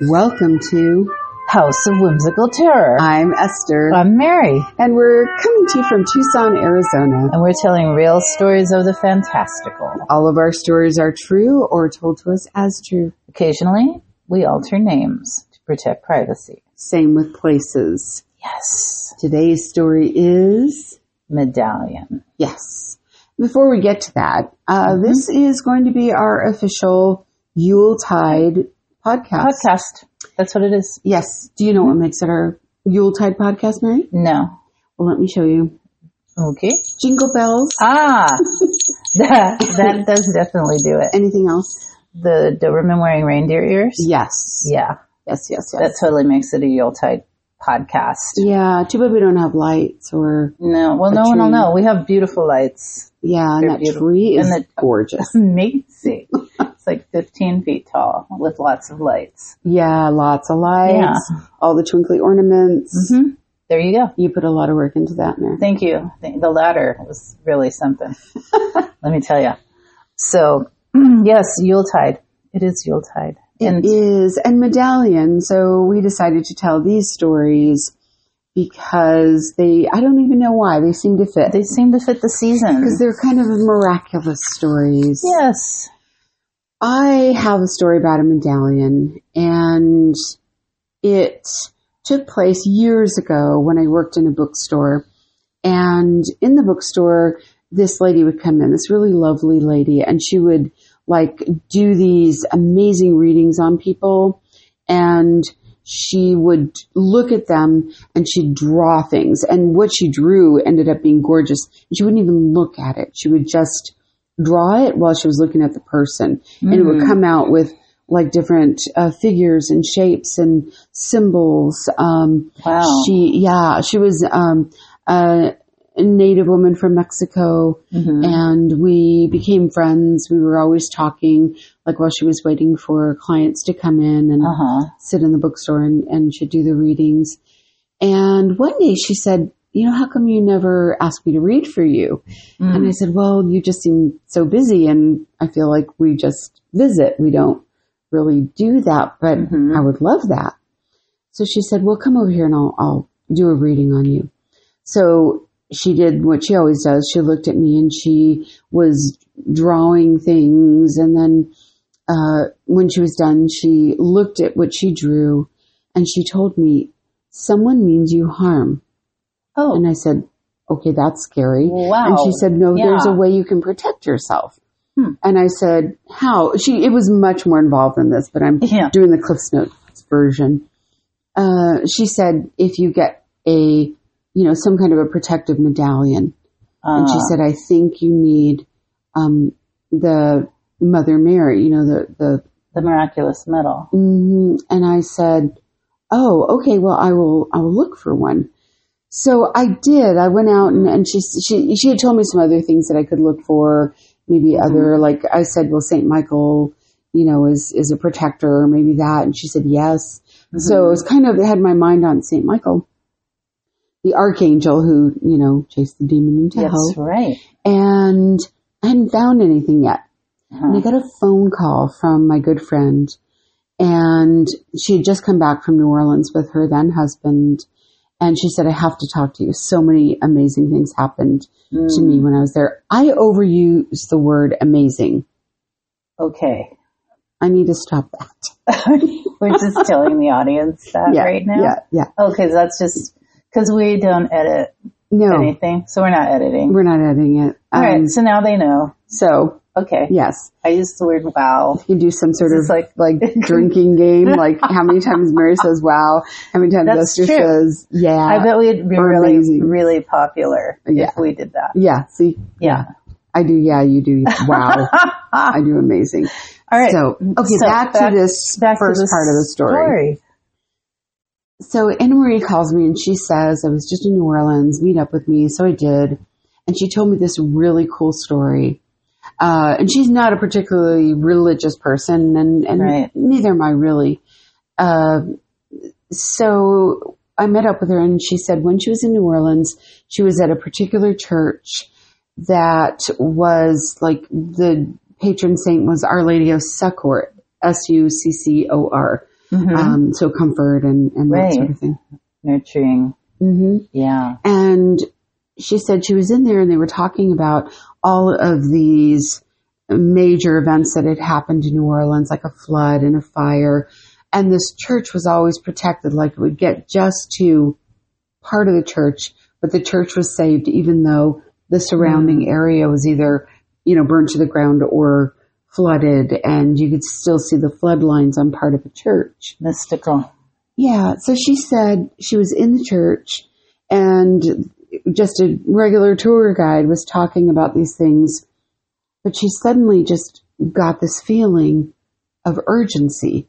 Welcome to House of Whimsical Terror. I'm Esther, I'm Mary, and we're coming to you from Tucson, Arizona. and we're telling real stories of the fantastical. All of our stories are true or told to us as true. Occasionally, we alter names to protect privacy. Same with places. Yes. Today's story is Medallion. yes. Before we get to that, uh, this is going to be our official Yuletide podcast. Podcast. That's what it is. Yes. Do you know what makes it our Yuletide podcast, Mary? No. Well, let me show you. Okay. Jingle bells. Ah, that, that does definitely do it. Anything else? The Doberman wearing reindeer ears? Yes. Yeah. Yes, yes, yes. That totally makes it a Yuletide podcast. Yeah, too bad we don't have lights or No, well, no one will know. We have beautiful lights. yeah, and They're that beautiful. tree is And gorgeous. Amazing. Like 15 feet tall with lots of lights. Yeah, lots of lights, Yeah. all the twinkly ornaments. hmm There you go. You put a lot of work into that, Mary. Thank you. The ladder was really something. Let me tell you. So, yes, Yuletide. It is Yuletide. It is, and medallion. So we decided to tell these stories because they, I don't even know why, they seem to fit. they seem to fit the season. Because they're kind of miraculous stories. Yes. I have a story about a medallion, and it took place years ago when I worked in a bookstore. And in the bookstore, this lady would come in, this really lovely lady, and she would like do these amazing readings on people. And she would look at them and she'd draw things. And what she drew ended up being gorgeous. She wouldn't even look at it. She would just draw it while she was looking at the person. And it would come out with like different uh, figures and shapes and symbols. Um, Wow. she, yeah, she was um, a native woman from Mexico, Mhm. and we became friends. We were always talking, like while she was waiting for clients to come in and Uh-huh. sit in the bookstore and, and she'd do the readings. And one day she said, you know, how come you never ask me to read for you? And I said, well, you just seem so busy and I feel like we just visit. We don't really do that, but Mhm. I would love that. So she said, well, come over here and I'll, I'll do a reading on you. So she did what she always does. She looked at me and she was drawing things. And then, uh, when she was done, she looked at what she drew and she told me, someone means you harm. Oh, And I said, okay, that's scary. wow. And she said, no, there's a way you can protect yourself. Hmm. And I said, how? She, it was much more involved than this, but I'm Yeah. doing the Cliffs Notes version. Uh, she said, if you get a, you know, some kind of a protective medallion. and she Uh, said, I think you need, um, the Mother Mary, you know, the, the, the miraculous medal. mhm. and I said, oh, okay, well, I will, I will look for one. So I did. I went out and, and she, she, she had told me some other things that I could look for, maybe other, like I said, well, St. Michael, you know, is, is a protector, maybe that. And she said, yes. So it was kind of, it had my mind on St. Michael, the archangel who, you know, chased the demon into hell. That's right. And I hadn't found anything yet. And I Uh-huh. got a phone call from my good friend and she had just come back from New Orleans with her then husband. And she said, I have to talk to you. So many amazing things happened to Mm. me when I was there. I overuse the word amazing. Okay. I need to stop that. We're just telling the audience that yeah. right now. Yeah. Yeah. Okay, that's just because we don't edit No, anything, so we're not editing. we're not editing it. All right, Um, so now they know. So Okay, yes, I used the word "wow." you do some sort This of like- like, drinking game, like how many times Mary says wow, how many times That's Esther true. says yeah. I bet we'd be or really, amazing. really popular Yeah. if we did that. Yeah, see, Yeah. I do. Yeah, you do. Wow, I do amazing. All right. So, okay, So back, back- to this Back first to the part of the story. So Anna Marie calls me and she says, I was just in New Orleans, meet up with me. So I did. And she told me this really cool story. Uh, and she's not a particularly religious person and, and Right. neither am I really. Uh, so I met up with her and she said when she was in New Orleans, she was at a particular church that was like the patron saint was Our Lady of Succor, S U C C O R. Mhm. Um, so comfort and, and that sort of thing. Nurturing. hmm Yeah. And she said she was in there and they were talking about all of these major events that had happened in New Orleans, like a flood and a fire. And this church was always protected, like it would get just to part of the church, but the church was saved even though the surrounding mm. area was either, you know, burned to the ground or flooded and you could still see the flood lines on part of the church. Mystical. Yeah. So she said she was in the church and just a regular tour guide was talking about these things, but she suddenly just got this feeling of urgency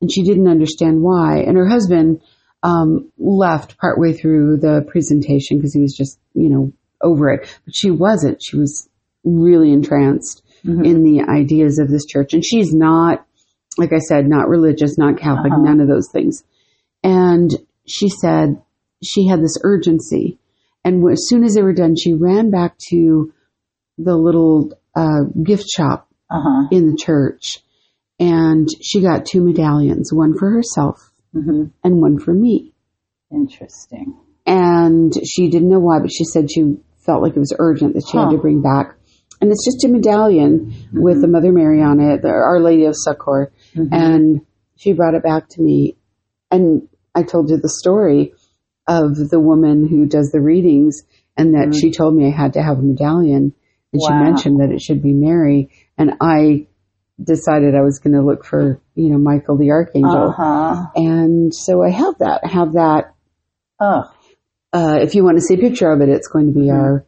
and she didn't understand why. And her husband um, left partway through the presentation because he was just, you know, over it. But she wasn't. She was really entranced Mhm. in the ideas of this church. And she's not, like I said, not religious, not Catholic, Uh-huh. none of those things. And she said she had this urgency. And as soon as they were done, she ran back to the little uh, gift shop Uh huh. in the church and she got two medallions, one for herself hmm and one for me. Interesting. And she didn't know why, but she said she felt like it was urgent that she had to bring back. And it's just a medallion with the Mother Mary on it, the Our Lady of Succor. Mhm. And she brought it back to me. And I told you the story of the woman who does the readings and that Mhm. she told me I had to have a medallion. And she mentioned that it should be Mary. And I decided I was going to look for, you know, Michael the Archangel. Uh huh. And so I have that. I have that. Oh, Uh, if you want to see a picture of it, it's going to be our,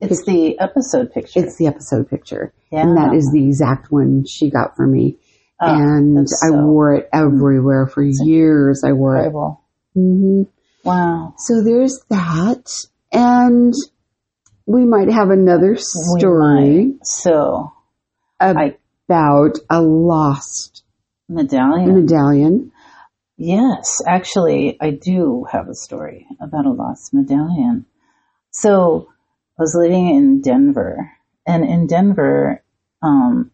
it's the episode picture. it's the episode picture. yeah. And that is the exact one she got for me. Oh, and that's I wore it everywhere for years. I wore it. incredible. Wow. So there's that. And we might have another story. So, about a lost medallion. medallion. Yes, actually, I do have a story about a lost medallion. So, I was living in Denver, and in Denver, um,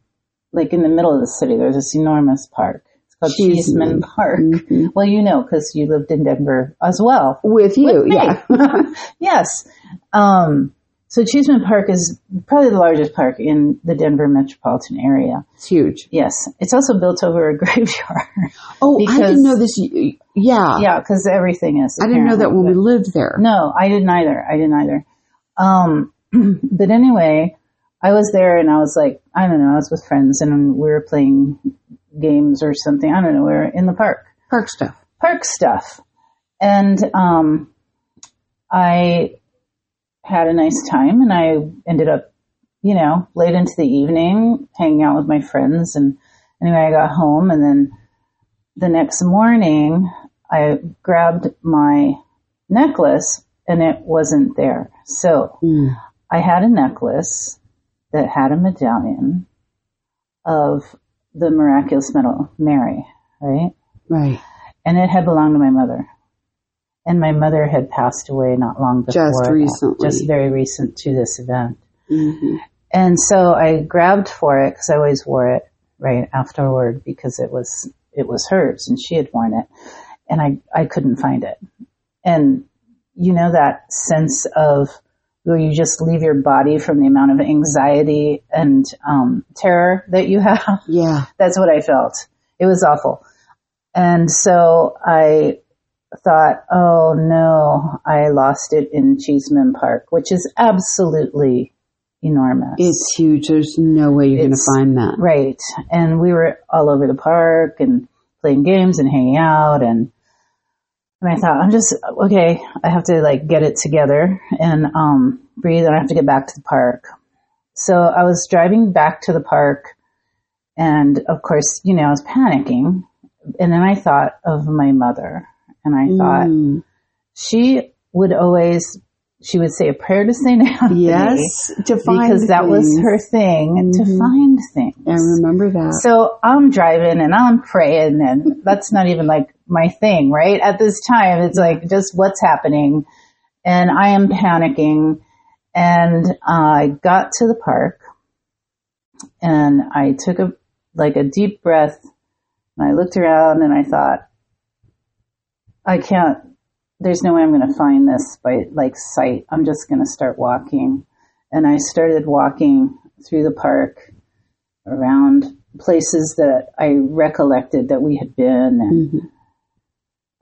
like in the middle of the city, there's this enormous park. Cheeseman. Park. Mhm. Well, you know, because you lived in Denver as well. With you, With yeah. yes. Um, so Cheeseman Park is probably the largest park in the Denver metropolitan area. it's huge. Yes. It's also built over a graveyard. Oh, I didn't know this. Yeah. yeah, because everything is. I didn't know that when we lived there. No, I didn't either. I didn't either. Um, but anyway, I was there and I was like, I don't know, I was with friends and we were playing games or something. I don't know, we were in the park. Park stuff. park stuff. And um, I had a nice time, and I ended up, you know, late into the evening hanging out with my friends. And anyway, I got home, and then the next morning, I grabbed my necklace, and it wasn't there. So Mm. I had a necklace that had a medallion of the miraculous medal Mary, right? Right. and it had belonged to my mother. And my mother had passed away not long before. Just that, recently. Just very recent to this event. hmm And so I grabbed for it because I always wore it right afterward because it was it was hers and she had worn it, and I I couldn't find it. And you know that sense of where you just leave your body from the amount of anxiety and um, terror that you have. Yeah. That's what I felt. It was awful. And so I thought, oh no, I lost it in Cheeseman Park, which is absolutely enormous. It's huge. There's no way you're going to find that. right. And we were all over the park and playing games and hanging out and and I thought, I'm just okay, I have to like get it together and um breathe and I have to get back to the park. So I was driving back to the park and of course, you know, I was panicking. And then I thought of my mother and I thought Mm. she would always she would say a prayer to Saint Anthony. Yes. To find Because that was her thing to Mhm. find things. I remember that. So I'm driving and I'm praying and that's not even like my thing, right? At this time, it's like just what's happening and I am panicking and I got to the park and I took a, like a deep breath And I looked around and I thought, I can't, there's no way I'm going to find this by like sight. I'm just going to start walking. And I started walking through the park around places that I recollected that we had been. And Mhm.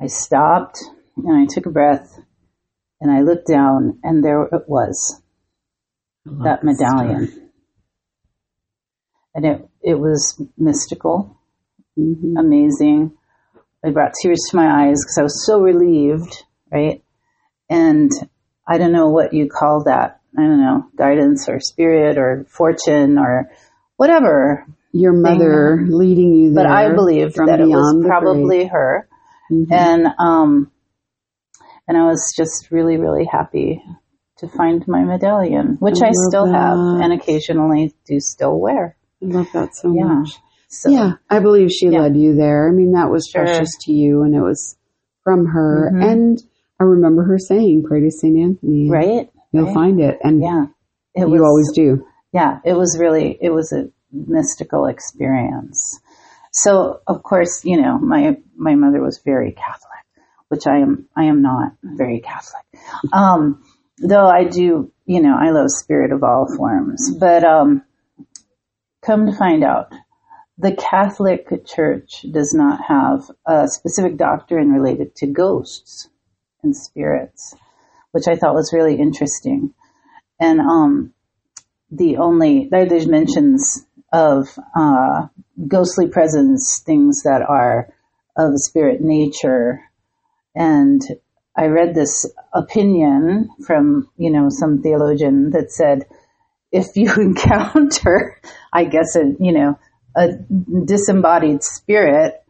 I stopped and I took a breath and I looked down and there it was, that medallion. story. And it, it was mystical, Mhm. amazing. It brought tears to my eyes because I was so relieved, right? And I don't know what you call that. I don't know, guidance or spirit or fortune or whatever. Your mother leading you there. But I believed from that it was probably grave. her. Mhm. And um and I was just really, really happy to find my medallion, which I I, still have and occasionally do still wear. I love that so Yeah. much. So yeah, I believe she Yeah. led you there. I mean, that was Sure. precious to you, and it was from her. Mhm. And I remember her saying, "Pray to Saint Anthony, right? You'll right. find it." And Yeah. It you always do. yeah, it was really, it was a mystical experience. So, of course, you know, my, my mother was very Catholic, which I am, I am not very Catholic. Um, though I do, you know, I love spirit of all forms, but, um, come to find out, the Catholic Church does not have a specific doctrine related to ghosts and spirits, which I thought was really interesting. And, um, the only there, there's mentions of uh, ghostly presence, things that are of spirit nature, and I read this opinion from you know some theologian that said if you encounter, I guess a you know a disembodied spirit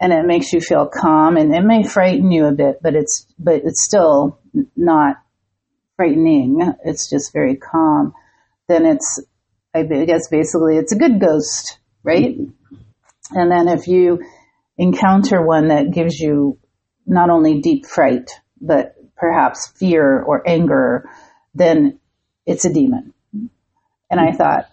and it makes you feel calm and it may frighten you a bit, but it's but it's still not frightening. It's just very calm then it's, I guess basically it's a good ghost, right? And then if you encounter one that gives you not only deep fright, but perhaps fear or anger, then it's a demon. And I thought,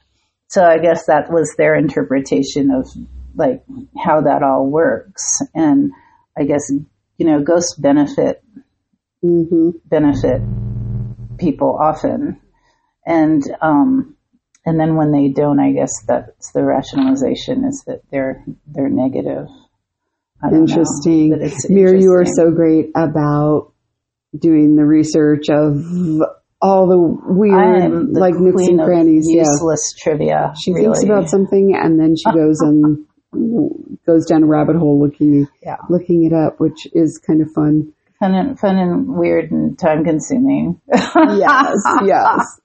so I guess that was their interpretation of like how that all works. And I guess, you know, ghosts benefit hmm benefit people often. And um, and then when they don't, I guess that's the rationalization is that they're they're negative. I know, Interesting. Mir, you are so great about doing the research of all the weird, the like nooks and crannies. Yeah. useless trivia. She really. thinks about something and then she goes and goes down a rabbit hole looking Yeah. looking it up, which is kind of fun. fun and fun and weird and time consuming. Yes, yes.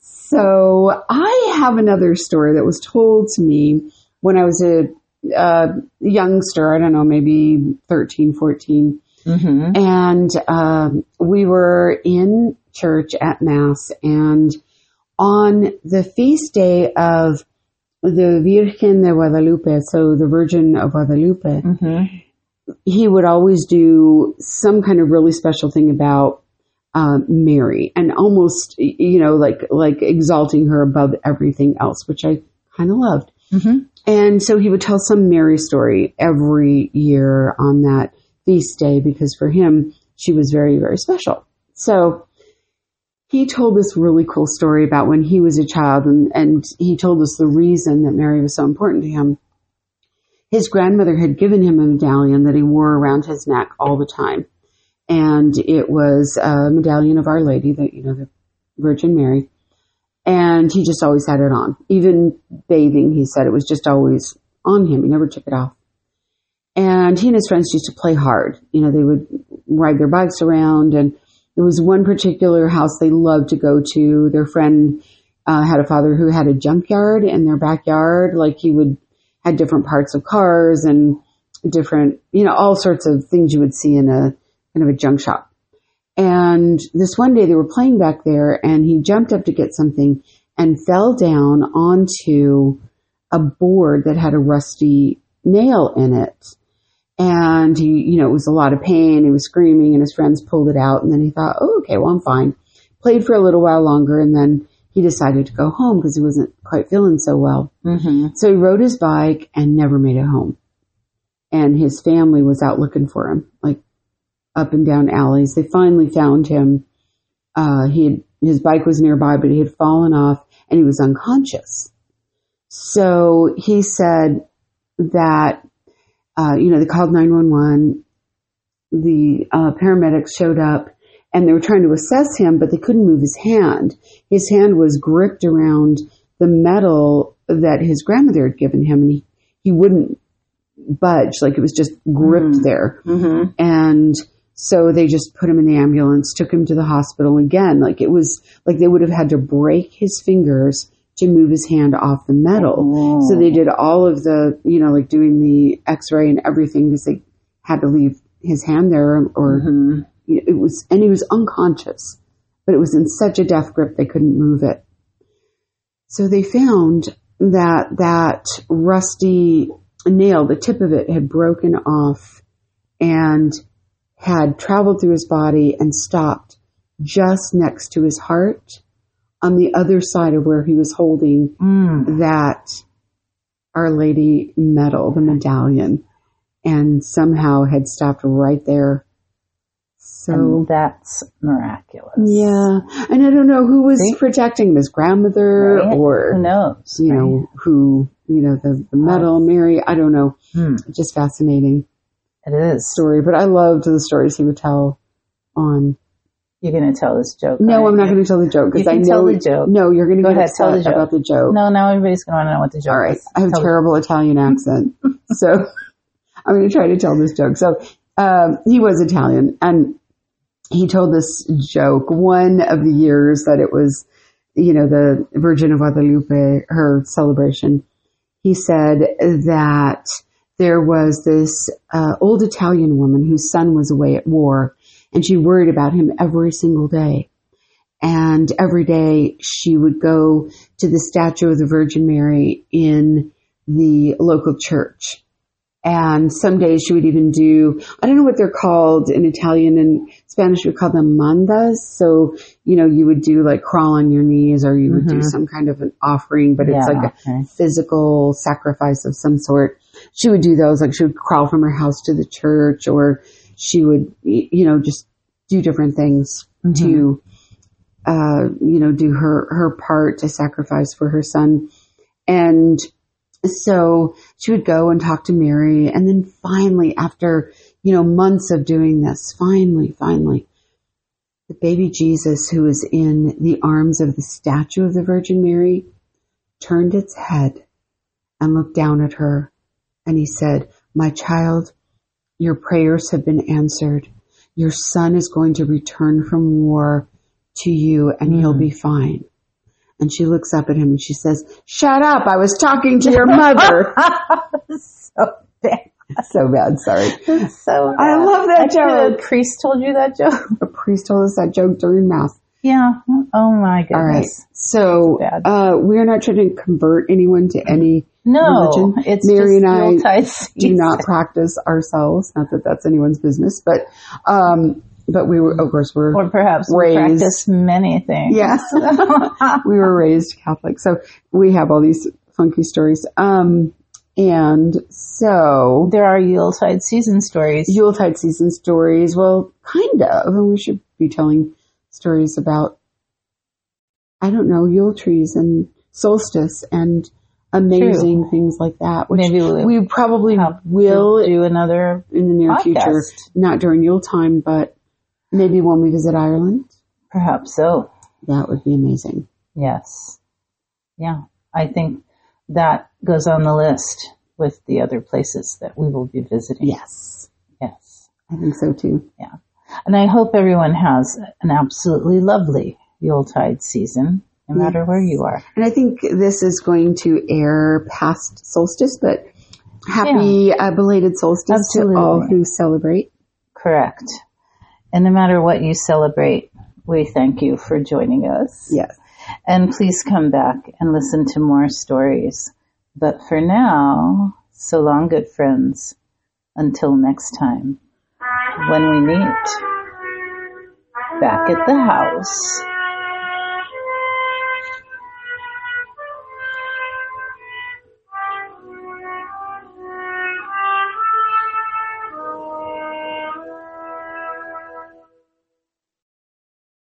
So I have another story that was told to me when I was a uh, youngster. I don't know, maybe 13, 14. hmm and um, we were in church at mass and on the feast day of the Virgen de Guadalupe, so the Virgin of Guadalupe, hmm he would always do some kind of really special thing about um, Mary and almost, you know, like like exalting her above everything else, which I kind of loved. hmm And so he would tell some Mary story every year on that feast day because for him, she was very, very special. So he told this really cool story about when he was a child and, and he told us the reason that Mary was so important to him. His grandmother had given him a medallion that he wore around his neck all the time. And it was a medallion of Our Lady, the, you know, the Virgin Mary. And he just always had it on. Even bathing, he said it was just always on him. He never took it off. And he and his friends used to play hard. You know, they would ride their bikes around and there was one particular house they loved to go to. Their friend uh, had a father who had a junkyard in their backyard. Like he would had different parts of cars and different, you know, all sorts of things you would see in a kind of a junk shop. And this one day they were playing back there and he jumped up to get something and fell down onto a board that had a rusty nail in it. And he, you know, it was a lot of pain. He was screaming and his friends pulled it out. And then he thought, oh, okay, well, I'm fine. Played for a little while longer and then he decided to go home because he wasn't quite feeling so well. hmm So he rode his bike and never made it home. and his family was out looking for him, like up and down alleys. They finally found him. Uh, he had, his bike was nearby, but he had fallen off and he was unconscious. So he said that, uh, you know, they called 911. The uh, paramedics showed up and they were trying to assess him, but they couldn't move his hand. His hand was gripped around the medal that his grandmother had given him and he, he wouldn't budge. Like it was just gripped there. Mm-hmm. And so they just put him in the ambulance, took him to the hospital again. Like it was like they would have had to break his fingers to move his hand off the medal. Oh. So they did all of the, you know, like doing the x-ray and everything because they had to leave his hand there or Mm-hmm. you know, it was, and he was unconscious, but it was in such a death grip they couldn't move it. So they found that that rusty nail, the tip of it had broken off and had traveled through his body and stopped just next to his heart on the other side of where he was holding Mm. that Our Lady medal, the medallion, and somehow had stopped right there. So, and that's miraculous. yeah. And I don't know who was See? protecting his grandmother Right? or, Who knows? you know, who, you know, the, the medal, Mary, I don't know. Hmm. Just fascinating It is. story. But I loved the stories he would tell on. You're going to tell this joke. No, I'm not going to tell the joke because I know tell the joke. No, you're going to Go ahead, tell the joke. about the joke. No, now everybody's going to want to know what the joke All right. is. I have a Tell terrible Italian accent. so I'm going to try to tell this joke. So um, he was Italian and he told this joke one of the years that it was, you know, the Virgin of Guadalupe, her celebration. He said that there was this uh, old Italian woman whose son was away at war and she worried about him every single day. And every day she would go to the statue of the Virgin Mary in the local church. And some days she would even do, I don't know what they're called in Italian and Spanish, we call them mandas. So, you know, you would do like crawl on your knees or you would do Mhm. some kind of an offering, but it's Yeah, like a physical sacrifice of some sort. She would do those, like she would crawl from her house to the church or she would, you know, just do different things to, uh, you know, do her, her part to sacrifice for her son. And so she would go and talk to Mary. And then finally, after, you know, months of doing this, finally, finally, the baby Jesus who was in the arms of the statue of the Virgin Mary turned its head and looked down at her. And he said, my child, your prayers have been answered. Your son is going to return from war to you and he'll mm-hmm. be fine. And she looks up at him and she says, shut up. I was talking to your mother. so bad. so bad. Sorry. So I love that Actually, joke. The priest told you that joke. A priest told us that joke during mass. Yeah. Oh my goodness. All right. So, uh, we're not trying to convert anyone to any No, religion. it's Mary just and I do not practice ourselves. Not that that's anyone's business, but, um, but we were, of course, we're, or perhaps we raised- practice many things. yes, we were raised Catholic. So we have all these funky stories. Um, and so There are Yuletide season stories. Yuletide season stories. Well, kind of. And we should be telling stories about, I don't know, Yule trees and solstice and amazing things like that. Which Maybe we'll we probably will do another in the near podcast. future. Not during Yule time, but maybe when we visit Ireland. Perhaps so. That would be amazing. Yes. Yeah. I think that goes on the list with the other places that we will be visiting. Yes. Yes. I think so too. Yeah. And I hope everyone has an absolutely lovely Yuletide season, no matter where you are. And I think this is going to air past solstice, but happy uh, belated solstice Absolutely. to all who celebrate. Correct. And no matter what you celebrate, we thank you for joining us. Yes. And please come back and listen to more stories. But for now, so long, good friends. Until next time, when we meet back at the house.